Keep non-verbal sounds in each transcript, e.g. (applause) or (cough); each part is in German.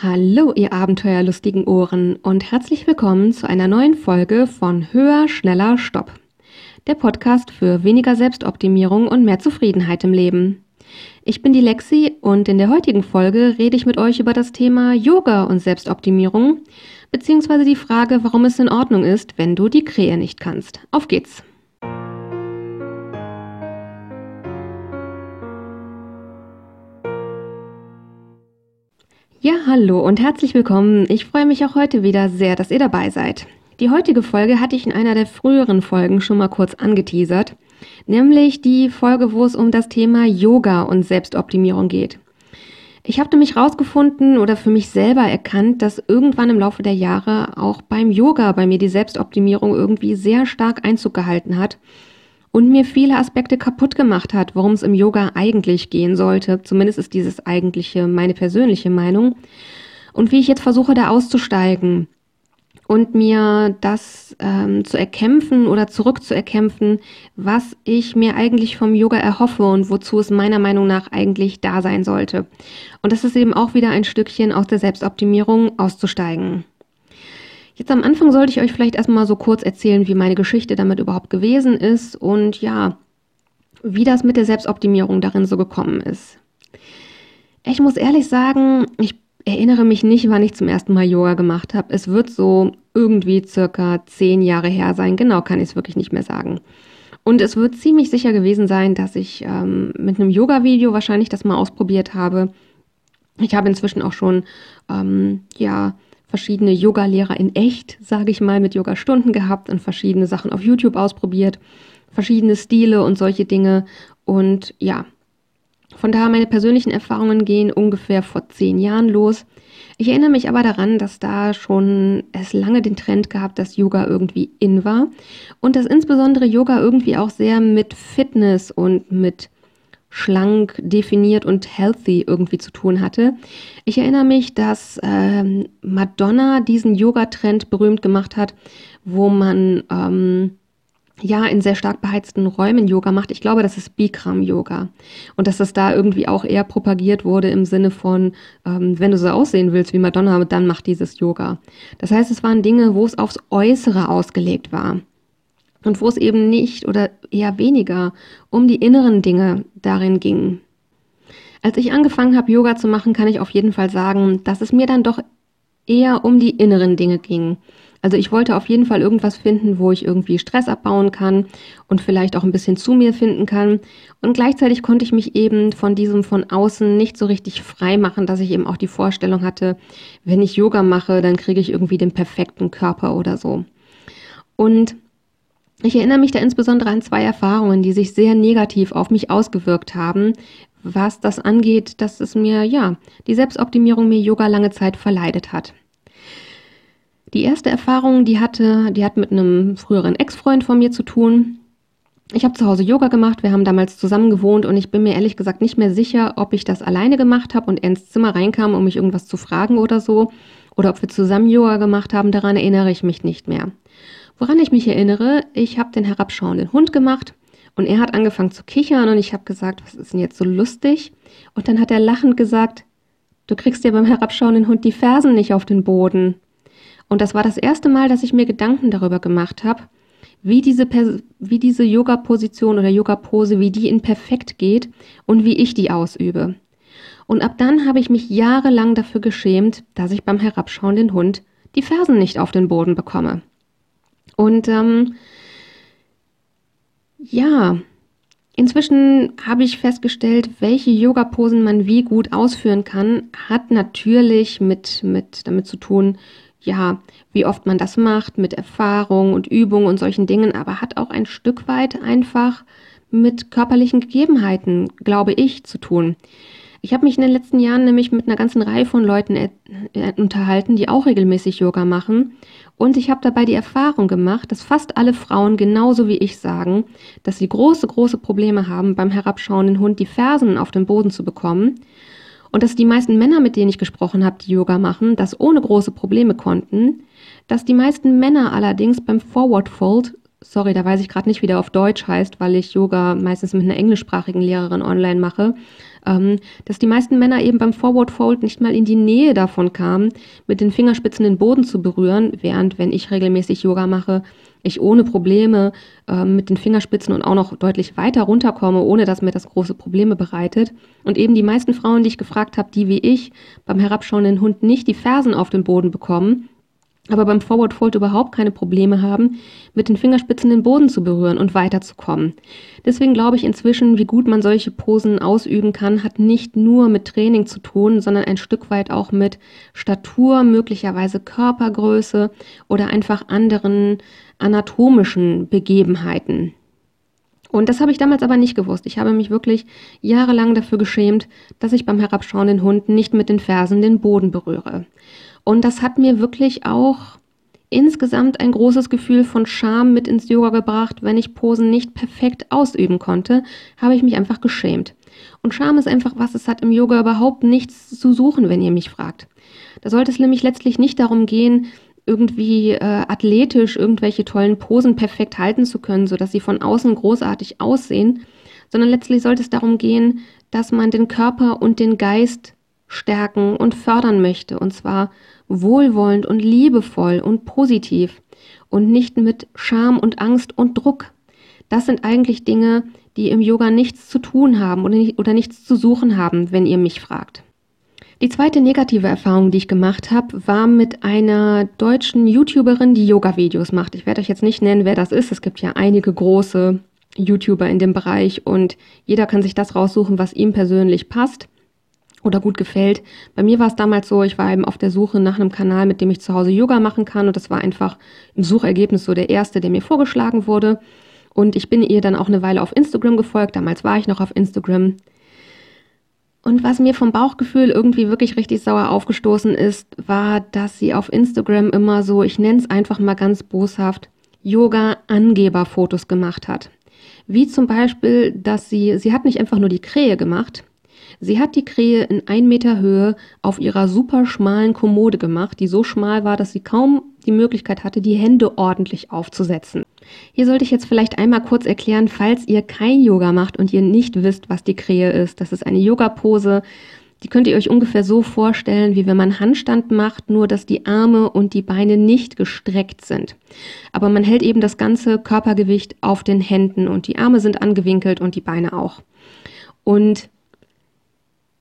Hallo, ihr abenteuerlustigen Ohren und herzlich willkommen zu einer neuen Folge von Höher, Schneller, Stopp. Der Podcast für weniger Selbstoptimierung und mehr Zufriedenheit im Leben. Ich bin die Lexi und in der heutigen Folge rede ich mit euch über das Thema Yoga und Selbstoptimierung, beziehungsweise die Frage, warum es in Ordnung ist, wenn du die Krähe nicht kannst. Auf geht's! Ja, hallo und herzlich willkommen. Ich freue mich auch heute wieder sehr, dass ihr dabei seid. Die heutige Folge hatte ich in einer der früheren Folgen schon mal kurz angeteasert, nämlich die Folge, wo es um das Thema Yoga und Selbstoptimierung geht. Ich habe nämlich rausgefunden oder für mich selber erkannt, dass irgendwann im Laufe der Jahre auch beim Yoga bei mir die Selbstoptimierung irgendwie sehr stark Einzug gehalten hat und mir viele Aspekte kaputt gemacht hat, worum es im Yoga eigentlich gehen sollte. Zumindest ist dieses eigentliche meine persönliche Meinung. Und wie ich jetzt versuche, da auszusteigen und mir das ähm, zu erkämpfen oder zurückzuerkämpfen, was ich mir eigentlich vom Yoga erhoffe und wozu es meiner Meinung nach eigentlich da sein sollte. Und das ist eben auch wieder ein Stückchen aus der Selbstoptimierung auszusteigen. Jetzt am Anfang sollte ich euch vielleicht erstmal so kurz erzählen, wie meine Geschichte damit überhaupt gewesen ist und ja, wie das mit der Selbstoptimierung darin so gekommen ist. Ich muss ehrlich sagen, ich erinnere mich nicht, wann ich zum ersten Mal Yoga gemacht habe. Es wird so irgendwie circa zehn Jahre her sein. Genau kann ich es wirklich nicht mehr sagen. Und es wird ziemlich sicher gewesen sein, dass ich ähm, mit einem Yoga-Video wahrscheinlich das mal ausprobiert habe. Ich habe inzwischen auch schon, ähm, ja, verschiedene Yoga-Lehrer in echt, sage ich mal, mit Yoga-Stunden gehabt und verschiedene Sachen auf YouTube ausprobiert, verschiedene Stile und solche Dinge. Und ja, von daher meine persönlichen Erfahrungen gehen ungefähr vor zehn Jahren los. Ich erinnere mich aber daran, dass da schon es lange den Trend gab, dass Yoga irgendwie in war und dass insbesondere Yoga irgendwie auch sehr mit Fitness und mit schlank, definiert und healthy irgendwie zu tun hatte. Ich erinnere mich, dass ähm, Madonna diesen Yoga-Trend berühmt gemacht hat, wo man ähm, ja in sehr stark beheizten Räumen Yoga macht. Ich glaube, das ist Bikram-Yoga. Und dass das da irgendwie auch eher propagiert wurde im Sinne von, ähm, wenn du so aussehen willst wie Madonna, dann mach dieses Yoga. Das heißt, es waren Dinge, wo es aufs Äußere ausgelegt war und wo es eben nicht oder eher weniger um die inneren Dinge darin ging. Als ich angefangen habe, Yoga zu machen, kann ich auf jeden Fall sagen, dass es mir dann doch eher um die inneren Dinge ging. Also ich wollte auf jeden Fall irgendwas finden, wo ich irgendwie Stress abbauen kann und vielleicht auch ein bisschen zu mir finden kann. Und gleichzeitig konnte ich mich eben von diesem von außen nicht so richtig frei machen, dass ich eben auch die Vorstellung hatte, wenn ich Yoga mache, dann kriege ich irgendwie den perfekten Körper oder so. Und ich erinnere mich da insbesondere an zwei Erfahrungen, die sich sehr negativ auf mich ausgewirkt haben, was das angeht, dass es mir, ja, die Selbstoptimierung mir Yoga lange Zeit verleidet hat. Die erste Erfahrung, die hatte, die hat mit einem früheren Ex-Freund von mir zu tun. Ich habe zu Hause Yoga gemacht, wir haben damals zusammen gewohnt und ich bin mir ehrlich gesagt nicht mehr sicher, ob ich das alleine gemacht habe und er ins Zimmer reinkam, um mich irgendwas zu fragen oder so, oder ob wir zusammen Yoga gemacht haben, daran erinnere ich mich nicht mehr. Woran ich mich erinnere, ich habe den herabschauenden Hund gemacht und er hat angefangen zu kichern und ich habe gesagt, was ist denn jetzt so lustig? Und dann hat er lachend gesagt, du kriegst dir beim herabschauenden Hund die Fersen nicht auf den Boden. Und das war das erste Mal, dass ich mir Gedanken darüber gemacht habe, wie diese, wie diese Yoga-Position oder Yoga-Pose, wie die in perfekt geht und wie ich die ausübe. Und ab dann habe ich mich jahrelang dafür geschämt, dass ich beim herabschauenden Hund die Fersen nicht auf den Boden bekomme. Und ähm, ja, inzwischen habe ich festgestellt, welche Yoga-Posen man wie gut ausführen kann, hat natürlich mit, mit damit zu tun, ja, wie oft man das macht, mit Erfahrung und Übung und solchen Dingen, aber hat auch ein Stück weit einfach mit körperlichen Gegebenheiten, glaube ich, zu tun. Ich habe mich in den letzten Jahren nämlich mit einer ganzen Reihe von Leuten äh, unterhalten, die auch regelmäßig Yoga machen. Und ich habe dabei die Erfahrung gemacht, dass fast alle Frauen genauso wie ich sagen, dass sie große, große Probleme haben, beim herabschauenden Hund die Fersen auf den Boden zu bekommen. Und dass die meisten Männer, mit denen ich gesprochen habe, die Yoga machen, das ohne große Probleme konnten. Dass die meisten Männer allerdings beim Forward Fold sorry, da weiß ich gerade nicht, wie der auf Deutsch heißt, weil ich Yoga meistens mit einer englischsprachigen Lehrerin online mache, ähm, dass die meisten Männer eben beim Forward Fold nicht mal in die Nähe davon kamen, mit den Fingerspitzen den Boden zu berühren, während wenn ich regelmäßig Yoga mache, ich ohne Probleme äh, mit den Fingerspitzen und auch noch deutlich weiter runterkomme, ohne dass mir das große Probleme bereitet. Und eben die meisten Frauen, die ich gefragt habe, die wie ich beim herabschauenden Hund nicht die Fersen auf den Boden bekommen, aber beim Forward Fold überhaupt keine Probleme haben, mit den Fingerspitzen den Boden zu berühren und weiterzukommen. Deswegen glaube ich inzwischen, wie gut man solche Posen ausüben kann, hat nicht nur mit Training zu tun, sondern ein Stück weit auch mit Statur, möglicherweise Körpergröße oder einfach anderen anatomischen Begebenheiten. Und das habe ich damals aber nicht gewusst. Ich habe mich wirklich jahrelang dafür geschämt, dass ich beim herabschauenden Hund nicht mit den Fersen den Boden berühre. Und das hat mir wirklich auch insgesamt ein großes Gefühl von Scham mit ins Yoga gebracht. Wenn ich Posen nicht perfekt ausüben konnte, habe ich mich einfach geschämt. Und Scham ist einfach was, es hat im Yoga überhaupt nichts zu suchen, wenn ihr mich fragt. Da sollte es nämlich letztlich nicht darum gehen, irgendwie äh, athletisch irgendwelche tollen Posen perfekt halten zu können, sodass sie von außen großartig aussehen, sondern letztlich sollte es darum gehen, dass man den Körper und den Geist stärken und fördern möchte, und zwar wohlwollend und liebevoll und positiv und nicht mit Scham und Angst und Druck. Das sind eigentlich Dinge, die im Yoga nichts zu tun haben oder, nicht, oder nichts zu suchen haben, wenn ihr mich fragt. Die zweite negative Erfahrung, die ich gemacht habe, war mit einer deutschen YouTuberin, die Yoga-Videos macht. Ich werde euch jetzt nicht nennen, wer das ist. Es gibt ja einige große YouTuber in dem Bereich und jeder kann sich das raussuchen, was ihm persönlich passt oder gut gefällt. Bei mir war es damals so, ich war eben auf der Suche nach einem Kanal, mit dem ich zu Hause Yoga machen kann und das war einfach im Suchergebnis so der erste, der mir vorgeschlagen wurde. Und ich bin ihr dann auch eine Weile auf Instagram gefolgt. Damals war ich noch auf Instagram. Und was mir vom Bauchgefühl irgendwie wirklich richtig sauer aufgestoßen ist, war, dass sie auf Instagram immer so, ich nenne es einfach mal ganz boshaft, Yoga-Angeberfotos gemacht hat. Wie zum Beispiel, dass sie, sie hat nicht einfach nur die Krähe gemacht, Sie hat die Krähe in ein Meter Höhe auf ihrer super schmalen Kommode gemacht, die so schmal war, dass sie kaum die Möglichkeit hatte, die Hände ordentlich aufzusetzen. Hier sollte ich jetzt vielleicht einmal kurz erklären, falls ihr kein Yoga macht und ihr nicht wisst, was die Krähe ist. Das ist eine Yoga-Pose. Die könnt ihr euch ungefähr so vorstellen, wie wenn man Handstand macht, nur dass die Arme und die Beine nicht gestreckt sind. Aber man hält eben das ganze Körpergewicht auf den Händen und die Arme sind angewinkelt und die Beine auch. Und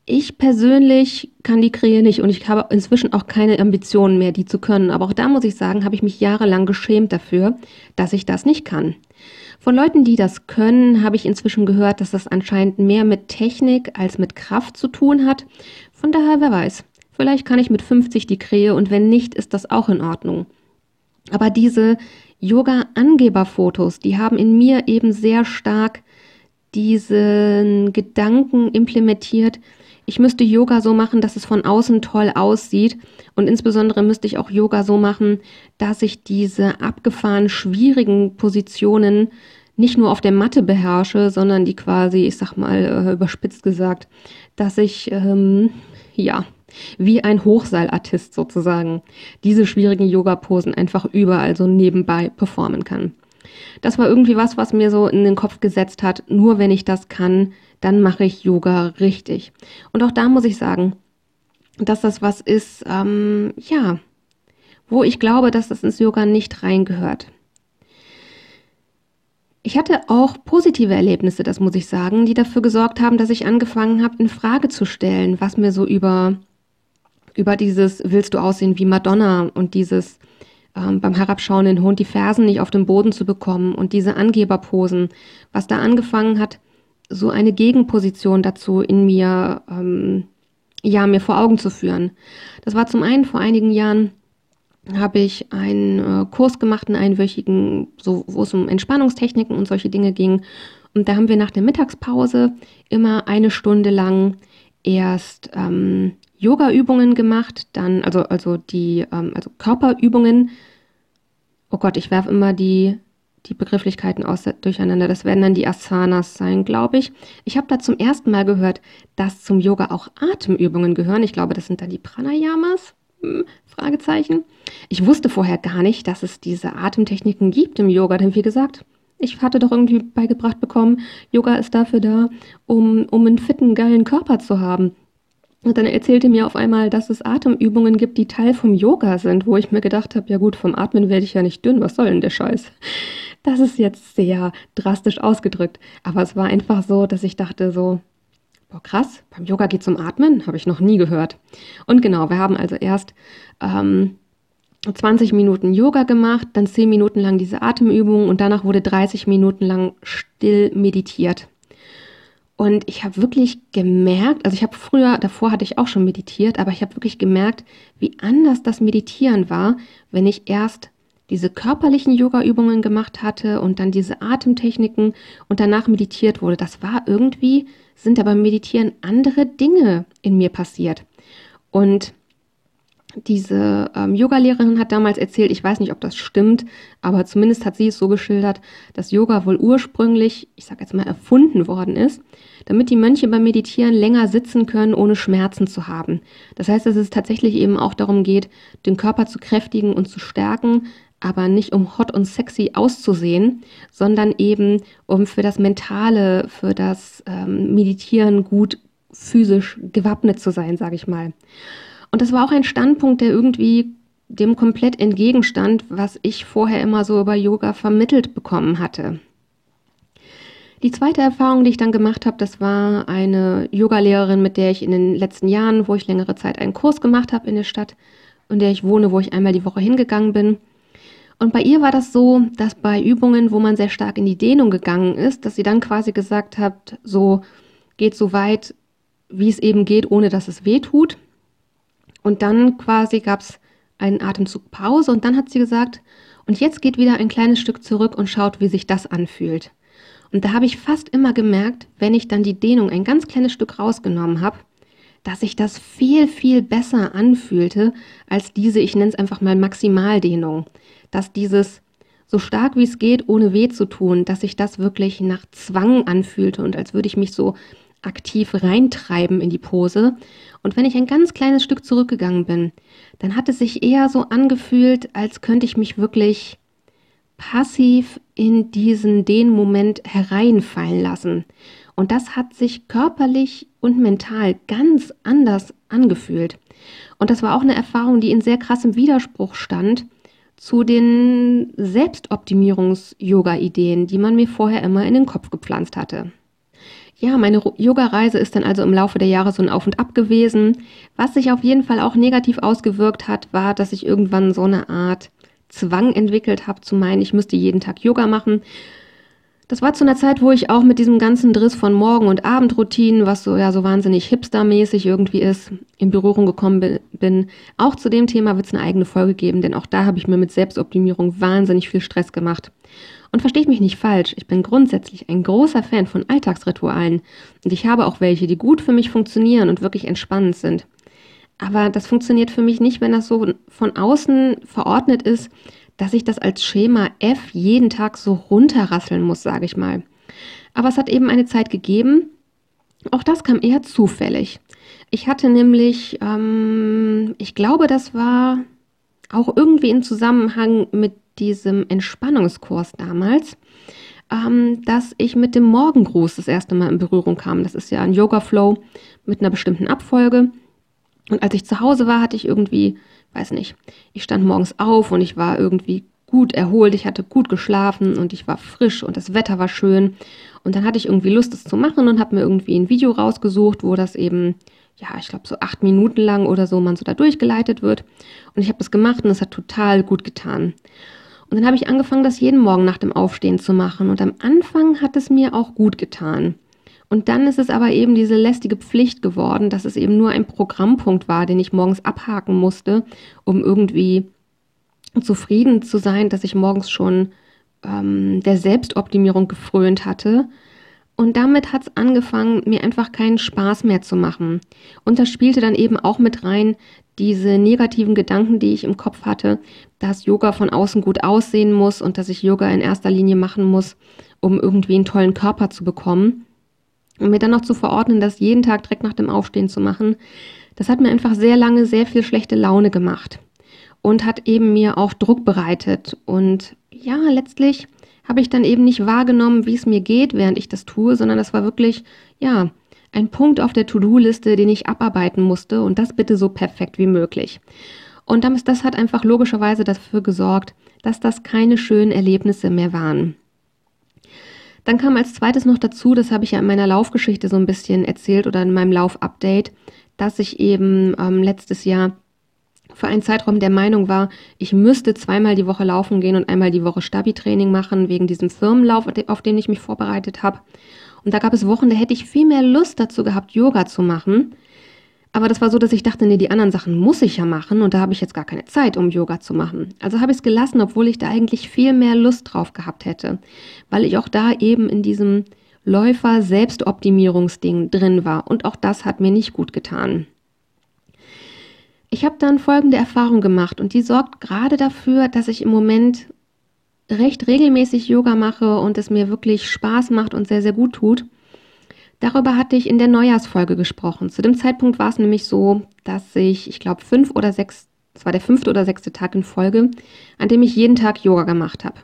ich persönlich kann die Krähe nicht und ich habe inzwischen auch keine Ambitionen mehr, die zu können. Aber auch da muss ich sagen, habe ich mich jahrelang geschämt dafür, dass ich das nicht kann. Von Leuten, die das können, habe ich inzwischen gehört, dass das anscheinend mehr mit Technik als mit Kraft zu tun hat. Von daher, wer weiß. Vielleicht kann ich mit 50 die Krähe und wenn nicht, ist das auch in Ordnung. Aber diese Yoga-Angeberfotos, die haben in mir eben sehr stark diesen Gedanken implementiert, ich müsste Yoga so machen, dass es von außen toll aussieht. Und insbesondere müsste ich auch Yoga so machen, dass ich diese abgefahren schwierigen Positionen nicht nur auf der Matte beherrsche, sondern die quasi, ich sag mal, äh, überspitzt gesagt, dass ich, ähm, ja, wie ein Hochseilartist sozusagen, diese schwierigen Yoga-Posen einfach überall so nebenbei performen kann. Das war irgendwie was, was mir so in den Kopf gesetzt hat, nur wenn ich das kann, dann mache ich Yoga richtig. Und auch da muss ich sagen, dass das was ist, ähm, ja, wo ich glaube, dass das ins Yoga nicht reingehört. Ich hatte auch positive Erlebnisse, das muss ich sagen, die dafür gesorgt haben, dass ich angefangen habe, in Frage zu stellen, was mir so über, über dieses Willst du aussehen wie Madonna und dieses ähm, beim herabschauenden Hund die Fersen nicht auf den Boden zu bekommen und diese Angeberposen, was da angefangen hat, so eine Gegenposition dazu in mir, ähm, ja, mir vor Augen zu führen. Das war zum einen vor einigen Jahren habe ich einen äh, Kurs gemacht, einen einwöchigen, so, wo es um Entspannungstechniken und solche Dinge ging. Und da haben wir nach der Mittagspause immer eine Stunde lang erst ähm, Yoga-Übungen gemacht, dann, also, also die, ähm, also Körperübungen. Oh Gott, ich werfe immer die die Begrifflichkeiten aus, durcheinander. Das werden dann die Asanas sein, glaube ich. Ich habe da zum ersten Mal gehört, dass zum Yoga auch Atemübungen gehören. Ich glaube, das sind dann die Pranayamas. Hm, Fragezeichen. Ich wusste vorher gar nicht, dass es diese Atemtechniken gibt im Yoga, denn wie gesagt, ich hatte doch irgendwie beigebracht bekommen, Yoga ist dafür da, um, um einen fitten, geilen Körper zu haben. Und dann erzählte mir auf einmal, dass es Atemübungen gibt, die Teil vom Yoga sind, wo ich mir gedacht habe, ja gut, vom Atmen werde ich ja nicht dünn, was soll denn der Scheiß? Das ist jetzt sehr drastisch ausgedrückt, aber es war einfach so, dass ich dachte so, boah krass, beim Yoga geht es um Atmen, habe ich noch nie gehört. Und genau, wir haben also erst ähm, 20 Minuten Yoga gemacht, dann 10 Minuten lang diese Atemübung und danach wurde 30 Minuten lang still meditiert. Und ich habe wirklich gemerkt, also ich habe früher, davor hatte ich auch schon meditiert, aber ich habe wirklich gemerkt, wie anders das Meditieren war, wenn ich erst diese körperlichen Yoga-Übungen gemacht hatte und dann diese Atemtechniken und danach meditiert wurde. Das war irgendwie, sind aber Meditieren andere Dinge in mir passiert. Und diese ähm, Yogalehrerin hat damals erzählt, ich weiß nicht, ob das stimmt, aber zumindest hat sie es so geschildert, dass Yoga wohl ursprünglich, ich sage jetzt mal, erfunden worden ist, damit die Mönche beim Meditieren länger sitzen können, ohne Schmerzen zu haben. Das heißt, dass es tatsächlich eben auch darum geht, den Körper zu kräftigen und zu stärken, aber nicht um hot und sexy auszusehen, sondern eben um für das Mentale, für das ähm, Meditieren gut physisch gewappnet zu sein, sage ich mal. Und das war auch ein Standpunkt, der irgendwie dem komplett entgegenstand, was ich vorher immer so über Yoga vermittelt bekommen hatte. Die zweite Erfahrung, die ich dann gemacht habe, das war eine Yogalehrerin, mit der ich in den letzten Jahren, wo ich längere Zeit einen Kurs gemacht habe in der Stadt, in der ich wohne, wo ich einmal die Woche hingegangen bin. Und bei ihr war das so, dass bei Übungen, wo man sehr stark in die Dehnung gegangen ist, dass sie dann quasi gesagt hat, so geht so weit, wie es eben geht, ohne dass es weh tut. Und dann quasi gab es einen Atemzug Pause und dann hat sie gesagt, und jetzt geht wieder ein kleines Stück zurück und schaut, wie sich das anfühlt. Und da habe ich fast immer gemerkt, wenn ich dann die Dehnung ein ganz kleines Stück rausgenommen habe, dass sich das viel, viel besser anfühlte als diese, ich nenne es einfach mal Maximaldehnung. Dass dieses so stark wie es geht, ohne weh zu tun, dass sich das wirklich nach Zwang anfühlte und als würde ich mich so aktiv reintreiben in die Pose. Und wenn ich ein ganz kleines Stück zurückgegangen bin, dann hat es sich eher so angefühlt, als könnte ich mich wirklich passiv in diesen den Moment hereinfallen lassen. Und das hat sich körperlich und mental ganz anders angefühlt. Und das war auch eine Erfahrung, die in sehr krassem Widerspruch stand zu den Selbstoptimierungs-Yoga-Ideen, die man mir vorher immer in den Kopf gepflanzt hatte. Ja, meine Yoga-Reise ist dann also im Laufe der Jahre so ein Auf und Ab gewesen. Was sich auf jeden Fall auch negativ ausgewirkt hat, war, dass ich irgendwann so eine Art Zwang entwickelt habe, zu meinen, ich müsste jeden Tag Yoga machen. Das war zu einer Zeit, wo ich auch mit diesem ganzen Driss von Morgen- und Abendroutinen, was so ja so wahnsinnig hipstermäßig irgendwie ist, in Berührung gekommen bin. Auch zu dem Thema wird es eine eigene Folge geben, denn auch da habe ich mir mit Selbstoptimierung wahnsinnig viel Stress gemacht. Und versteht mich nicht falsch, ich bin grundsätzlich ein großer Fan von Alltagsritualen und ich habe auch welche, die gut für mich funktionieren und wirklich entspannend sind. Aber das funktioniert für mich nicht, wenn das so von außen verordnet ist, dass ich das als Schema F jeden Tag so runterrasseln muss, sage ich mal. Aber es hat eben eine Zeit gegeben, auch das kam eher zufällig. Ich hatte nämlich, ähm, ich glaube, das war auch irgendwie in Zusammenhang mit diesem Entspannungskurs damals, ähm, dass ich mit dem Morgengruß das erste Mal in Berührung kam. Das ist ja ein Yoga-Flow mit einer bestimmten Abfolge. Und als ich zu Hause war, hatte ich irgendwie, weiß nicht, ich stand morgens auf und ich war irgendwie gut erholt, ich hatte gut geschlafen und ich war frisch und das Wetter war schön. Und dann hatte ich irgendwie Lust, das zu machen und habe mir irgendwie ein Video rausgesucht, wo das eben, ja, ich glaube so acht Minuten lang oder so man so da durchgeleitet wird. Und ich habe das gemacht und es hat total gut getan. Und dann habe ich angefangen, das jeden Morgen nach dem Aufstehen zu machen. Und am Anfang hat es mir auch gut getan. Und dann ist es aber eben diese lästige Pflicht geworden, dass es eben nur ein Programmpunkt war, den ich morgens abhaken musste, um irgendwie zufrieden zu sein, dass ich morgens schon ähm, der Selbstoptimierung gefrönt hatte. Und damit hat es angefangen, mir einfach keinen Spaß mehr zu machen. Und das spielte dann eben auch mit rein, diese negativen Gedanken, die ich im Kopf hatte, dass Yoga von außen gut aussehen muss und dass ich Yoga in erster Linie machen muss, um irgendwie einen tollen Körper zu bekommen. Und mir dann noch zu verordnen, das jeden Tag direkt nach dem Aufstehen zu machen, Das hat mir einfach sehr lange sehr viel schlechte Laune gemacht und hat eben mir auch Druck bereitet. Und ja, letztlich habe ich dann eben nicht wahrgenommen, wie es mir geht, während ich das tue, sondern das war wirklich, ja, ein Punkt auf der To-Do-Liste, den ich abarbeiten musste und das bitte so perfekt wie möglich. Und das hat einfach logischerweise dafür gesorgt, dass das keine schönen Erlebnisse mehr waren. Dann kam als zweites noch dazu, das habe ich ja in meiner Laufgeschichte so ein bisschen erzählt oder in meinem Lauf-Update, dass ich eben ähm, letztes Jahr für einen Zeitraum der Meinung war, ich müsste zweimal die Woche laufen gehen und einmal die Woche Stabi-Training machen, wegen diesem Firmenlauf, auf den ich mich vorbereitet habe. Und da gab es Wochen, da hätte ich viel mehr Lust dazu gehabt, Yoga zu machen. Aber das war so, dass ich dachte, nee, die anderen Sachen muss ich ja machen und da habe ich jetzt gar keine Zeit, um Yoga zu machen. Also habe ich es gelassen, obwohl ich da eigentlich viel mehr Lust drauf gehabt hätte, weil ich auch da eben in diesem Läufer-Selbstoptimierungsding drin war und auch das hat mir nicht gut getan. Ich habe dann folgende Erfahrung gemacht und die sorgt gerade dafür, dass ich im Moment recht regelmäßig Yoga mache und es mir wirklich Spaß macht und sehr, sehr gut tut. Darüber hatte ich in der Neujahrsfolge gesprochen. Zu dem Zeitpunkt war es nämlich so, dass ich, ich glaube, fünf oder sechs, es war der fünfte oder sechste Tag in Folge, an dem ich jeden Tag Yoga gemacht habe.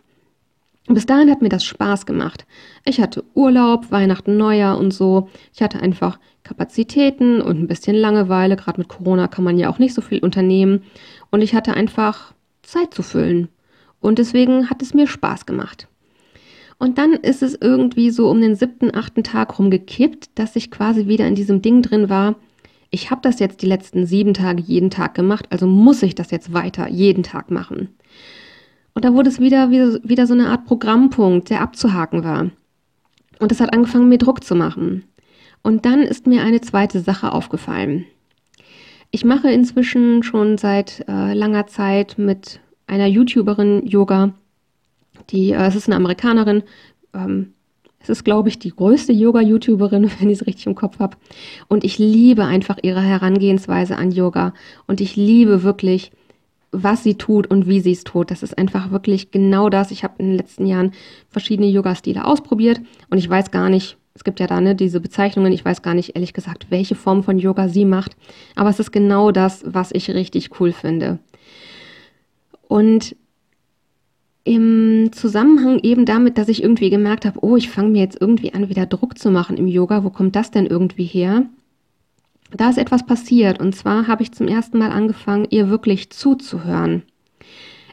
Bis dahin hat mir das Spaß gemacht. Ich hatte Urlaub, Weihnachten, Neujahr und so. Ich hatte einfach Kapazitäten und ein bisschen Langeweile. Gerade mit Corona kann man ja auch nicht so viel unternehmen. Und ich hatte einfach Zeit zu füllen. Und deswegen hat es mir Spaß gemacht. Und dann ist es irgendwie so um den siebten, achten Tag rumgekippt, dass ich quasi wieder in diesem Ding drin war. Ich habe das jetzt die letzten sieben Tage jeden Tag gemacht, also muss ich das jetzt weiter jeden Tag machen. Und da wurde es wieder, wieder, wieder so eine Art Programmpunkt, der abzuhaken war. Und es hat angefangen, mir Druck zu machen. Und dann ist mir eine zweite Sache aufgefallen. Ich mache inzwischen schon seit äh, langer Zeit mit einer YouTuberin Yoga. Die, äh, es ist eine Amerikanerin. Ähm, es ist, glaube ich, die größte Yoga-YouTuberin, (laughs) wenn ich es richtig im Kopf habe. Und ich liebe einfach ihre Herangehensweise an Yoga. Und ich liebe wirklich was sie tut und wie sie es tut. Das ist einfach wirklich genau das. Ich habe in den letzten Jahren verschiedene Yoga-Stile ausprobiert und ich weiß gar nicht, es gibt ja da ne, diese Bezeichnungen, ich weiß gar nicht ehrlich gesagt, welche Form von Yoga sie macht, aber es ist genau das, was ich richtig cool finde. Und im Zusammenhang eben damit, dass ich irgendwie gemerkt habe, oh, ich fange mir jetzt irgendwie an, wieder Druck zu machen im Yoga, wo kommt das denn irgendwie her? Da ist etwas passiert und zwar habe ich zum ersten Mal angefangen, ihr wirklich zuzuhören.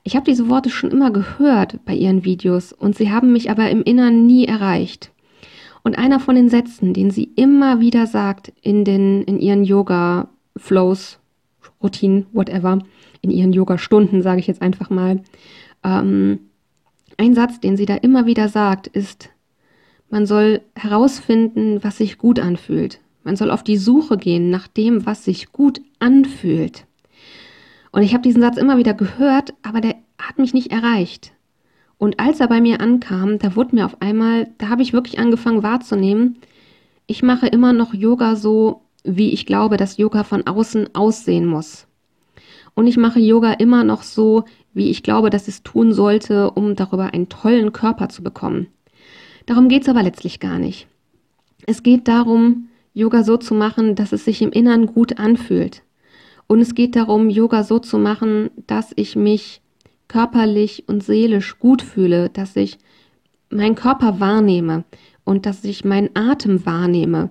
Ich habe diese Worte schon immer gehört bei ihren Videos und sie haben mich aber im Innern nie erreicht. Und einer von den Sätzen, den sie immer wieder sagt in, den, in ihren Yoga-Flows, Routinen, whatever, in ihren Yoga-Stunden, sage ich jetzt einfach mal, ähm, ein Satz, den sie da immer wieder sagt, ist, man soll herausfinden, was sich gut anfühlt. Man soll auf die Suche gehen nach dem, was sich gut anfühlt. Und ich habe diesen Satz immer wieder gehört, aber der hat mich nicht erreicht. Und als er bei mir ankam, da wurde mir auf einmal, da habe ich wirklich angefangen wahrzunehmen, ich mache immer noch Yoga so, wie ich glaube, dass Yoga von außen aussehen muss. Und ich mache Yoga immer noch so, wie ich glaube, dass es tun sollte, um darüber einen tollen Körper zu bekommen. Darum geht es aber letztlich gar nicht. Es geht darum, Yoga so zu machen, dass es sich im Innern gut anfühlt. Und es geht darum, Yoga so zu machen, dass ich mich körperlich und seelisch gut fühle, dass ich meinen Körper wahrnehme und dass ich meinen Atem wahrnehme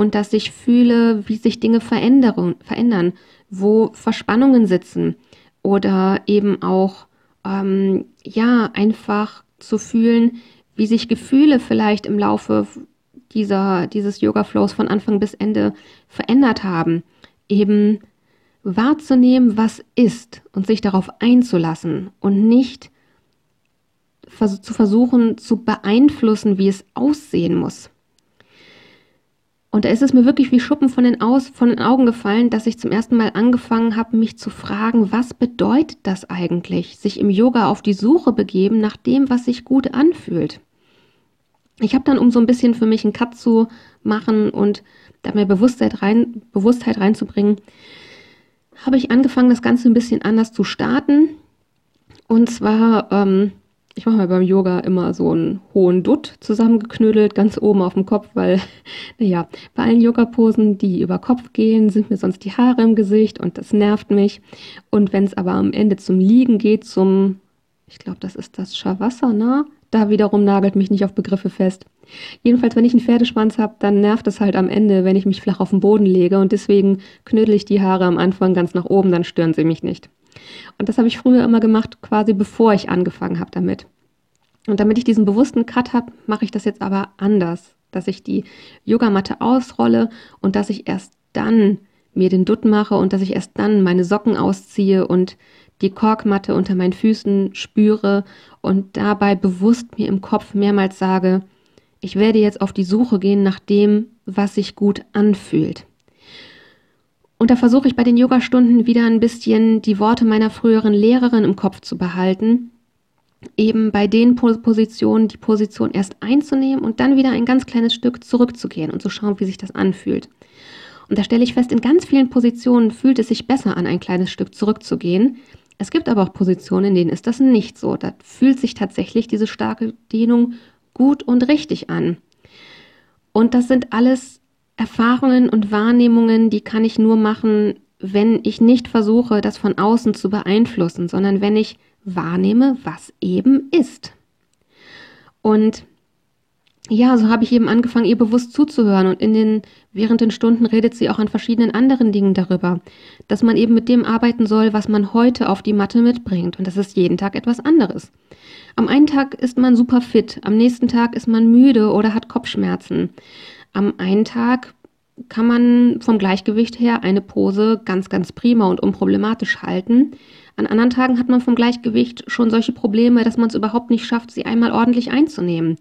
und dass ich fühle, wie sich Dinge verändern, wo Verspannungen sitzen oder eben auch, ähm, ja, einfach zu fühlen, wie sich Gefühle vielleicht im Laufe dieser, dieses Yoga-Flows von Anfang bis Ende verändert haben. Eben wahrzunehmen, was ist und sich darauf einzulassen und nicht zu versuchen zu beeinflussen, wie es aussehen muss. Und da ist es mir wirklich wie Schuppen von den, Aus, von den Augen gefallen, dass ich zum ersten Mal angefangen habe, mich zu fragen, was bedeutet das eigentlich, sich im Yoga auf die Suche begeben nach dem, was sich gut anfühlt. Ich habe dann, um so ein bisschen für mich einen Cut zu machen und da mehr Bewusstheit, rein, Bewusstheit reinzubringen, habe ich angefangen, das Ganze ein bisschen anders zu starten. Und zwar ähm, ich mache mal beim Yoga immer so einen hohen Dutt zusammengeknödelt, ganz oben auf dem Kopf, weil, (laughs) naja, bei allen Yoga-Posen, die über Kopf gehen, sind mir sonst die Haare im Gesicht und das nervt mich. Und wenn es aber am Ende zum Liegen geht, zum, ich glaube, das ist das Shavasana, da wiederum nagelt mich nicht auf Begriffe fest. Jedenfalls, wenn ich einen Pferdeschwanz habe, dann nervt es halt am Ende, wenn ich mich flach auf den Boden lege und deswegen knödel ich die Haare am Anfang ganz nach oben, dann stören sie mich nicht. Und das habe ich früher immer gemacht, quasi bevor ich angefangen habe damit. Und damit ich diesen bewussten Cut habe, mache ich das jetzt aber anders, dass ich die Yogamatte ausrolle und dass ich erst dann mir den Dutt mache und dass ich erst dann meine Socken ausziehe und die Korkmatte unter meinen Füßen spüre und dabei bewusst mir im Kopf mehrmals sage, ich werde jetzt auf die Suche gehen nach dem, was sich gut anfühlt. Und da versuche ich bei den Yogastunden wieder ein bisschen die Worte meiner früheren Lehrerin im Kopf zu behalten. Eben bei den Positionen die Position erst einzunehmen und dann wieder ein ganz kleines Stück zurückzugehen und zu schauen, wie sich das anfühlt. Und da stelle ich fest, in ganz vielen Positionen fühlt es sich besser an, ein kleines Stück zurückzugehen. Es gibt aber auch Positionen, in denen ist das nicht so. Da fühlt sich tatsächlich diese starke Dehnung gut und richtig an. Und das sind alles Erfahrungen und Wahrnehmungen, die kann ich nur machen, wenn ich nicht versuche, das von außen zu beeinflussen, sondern wenn ich wahrnehme, was eben ist. Und ja, so habe ich eben angefangen, ihr bewusst zuzuhören und in den während den Stunden redet sie auch an verschiedenen anderen Dingen darüber, dass man eben mit dem arbeiten soll, was man heute auf die Matte mitbringt und das ist jeden Tag etwas anderes. Am einen Tag ist man super fit, am nächsten Tag ist man müde oder hat Kopfschmerzen. Am einen Tag kann man vom Gleichgewicht her eine Pose ganz, ganz prima und unproblematisch halten. An anderen Tagen hat man vom Gleichgewicht schon solche Probleme, dass man es überhaupt nicht schafft, sie einmal ordentlich einzunehmen.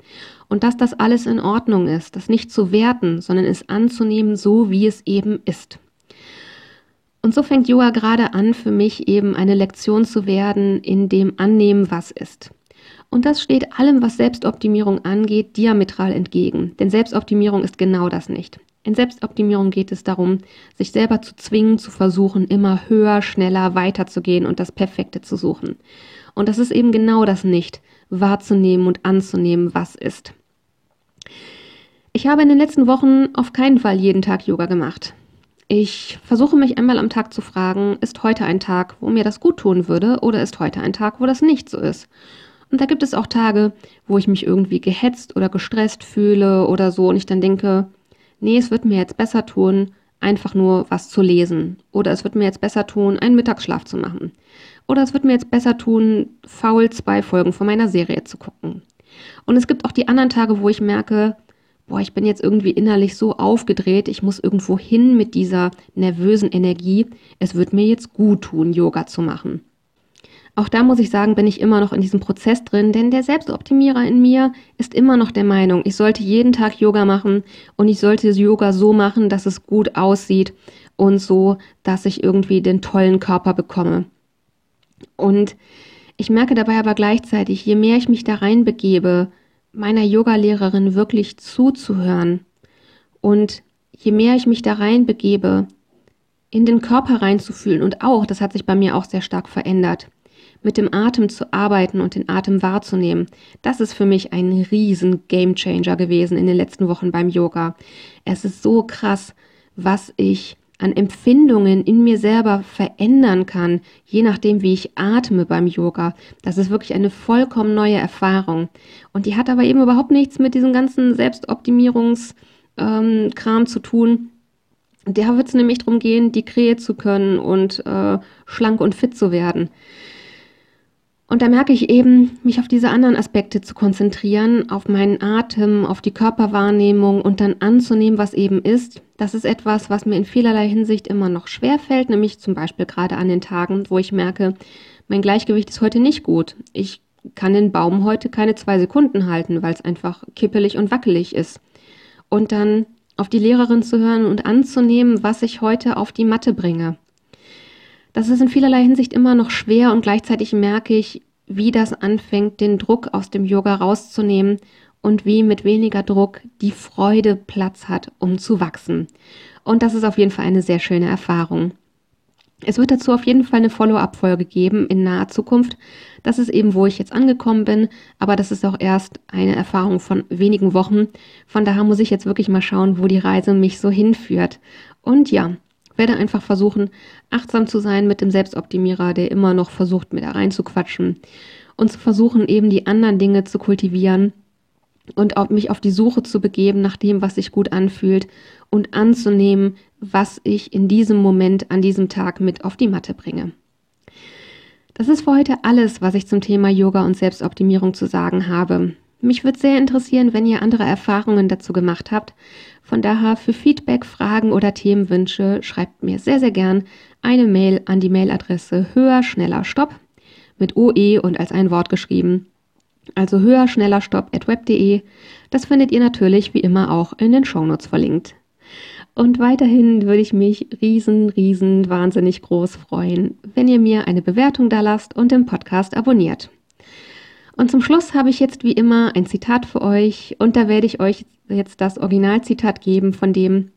Und dass das alles in Ordnung ist, das nicht zu werten, sondern es anzunehmen, so wie es eben ist. Und so fängt Yoga gerade an, für mich eben eine Lektion zu werden in dem Annehmen, was ist. Und das steht allem, was Selbstoptimierung angeht, diametral entgegen. Denn Selbstoptimierung ist genau das nicht. In Selbstoptimierung geht es darum, sich selber zu zwingen, zu versuchen, immer höher, schneller weiterzugehen und das Perfekte zu suchen. Und das ist eben genau das nicht, wahrzunehmen und anzunehmen, was ist. Ich habe in den letzten Wochen auf keinen Fall jeden Tag Yoga gemacht. Ich versuche mich einmal am Tag zu fragen, ist heute ein Tag, wo mir das gut tun würde, oder ist heute ein Tag, wo das nicht so ist? Und da gibt es auch Tage, wo ich mich irgendwie gehetzt oder gestresst fühle oder so und ich dann denke, nee, es wird mir jetzt besser tun, einfach nur was zu lesen. Oder es wird mir jetzt besser tun, einen Mittagsschlaf zu machen. Oder es wird mir jetzt besser tun, faul zwei Folgen von meiner Serie zu gucken. Und es gibt auch die anderen Tage, wo ich merke, boah, ich bin jetzt irgendwie innerlich so aufgedreht, ich muss irgendwo hin mit dieser nervösen Energie. Es wird mir jetzt gut tun, Yoga zu machen. Auch da muss ich sagen, bin ich immer noch in diesem Prozess drin, denn der Selbstoptimierer in mir ist immer noch der Meinung, ich sollte jeden Tag Yoga machen und ich sollte Yoga so machen, dass es gut aussieht und so, dass ich irgendwie den tollen Körper bekomme. Und ich merke dabei aber gleichzeitig, je mehr ich mich da reinbegebe, meiner Yogalehrerin wirklich zuzuhören und je mehr ich mich da reinbegebe, in den Körper reinzufühlen und auch, das hat sich bei mir auch sehr stark verändert, mit dem Atem zu arbeiten und den Atem wahrzunehmen, das ist für mich ein riesen Gamechanger gewesen in den letzten Wochen beim Yoga. Es ist so krass, was ich an Empfindungen in mir selber verändern kann, je nachdem, wie ich atme beim Yoga. Das ist wirklich eine vollkommen neue Erfahrung. Und die hat aber eben überhaupt nichts mit diesem ganzen Selbstoptimierungskram ähm, zu tun. Der wird es nämlich darum gehen, die Krähe zu können und äh, schlank und fit zu werden. Und da merke ich eben, mich auf diese anderen Aspekte zu konzentrieren, auf meinen Atem, auf die Körperwahrnehmung und dann anzunehmen, was eben ist. Das ist etwas, was mir in vielerlei Hinsicht immer noch schwer fällt, nämlich zum Beispiel gerade an den Tagen, wo ich merke, mein Gleichgewicht ist heute nicht gut. Ich kann den Baum heute keine zwei Sekunden halten, weil es einfach kippelig und wackelig ist. Und dann auf die Lehrerin zu hören und anzunehmen, was ich heute auf die Matte bringe. Das ist in vielerlei Hinsicht immer noch schwer und gleichzeitig merke ich, wie das anfängt, den Druck aus dem Yoga rauszunehmen und wie mit weniger Druck die Freude Platz hat, um zu wachsen. Und das ist auf jeden Fall eine sehr schöne Erfahrung. Es wird dazu auf jeden Fall eine Follow-up-Folge geben in naher Zukunft. Das ist eben, wo ich jetzt angekommen bin, aber das ist auch erst eine Erfahrung von wenigen Wochen. Von daher muss ich jetzt wirklich mal schauen, wo die Reise mich so hinführt. Und ja, werde einfach versuchen, achtsam zu sein mit dem Selbstoptimierer, der immer noch versucht, mir da reinzuquatschen und zu versuchen, eben die anderen Dinge zu kultivieren und auf mich auf die Suche zu begeben nach dem, was sich gut anfühlt und anzunehmen, was ich in diesem Moment an diesem Tag mit auf die Matte bringe. Das ist für heute alles, was ich zum Thema Yoga und Selbstoptimierung zu sagen habe. Mich würde sehr interessieren, wenn ihr andere Erfahrungen dazu gemacht habt. Von daher für Feedback, Fragen oder Themenwünsche schreibt mir sehr, sehr gern eine Mail an die Mailadresse höher, schneller, stopp mit OE und als ein Wort geschrieben also höher, schneller, stopp at web.de. Das findet ihr natürlich wie immer auch in den Shownotes verlinkt. Und weiterhin würde ich mich riesen, riesen, wahnsinnig groß freuen, wenn ihr mir eine Bewertung da lasst und den Podcast abonniert. Und zum Schluss habe ich jetzt wie immer ein Zitat für euch und da werde ich euch jetzt das Originalzitat geben von dem,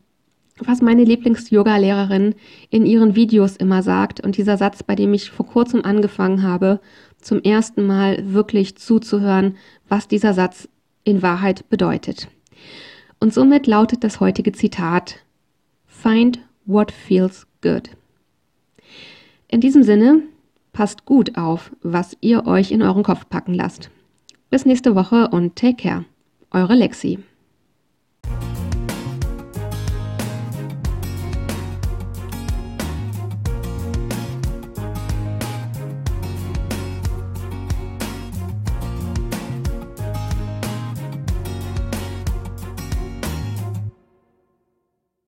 was meine Lieblings-Yoga-Lehrerin in ihren Videos immer sagt und dieser Satz, bei dem ich vor kurzem angefangen habe zum ersten Mal wirklich zuzuhören, was dieser Satz in Wahrheit bedeutet. Und somit lautet das heutige Zitat Find what feels good. In diesem Sinne, passt gut auf, was ihr euch in euren Kopf packen lasst. Bis nächste Woche und take care. Eure Lexi.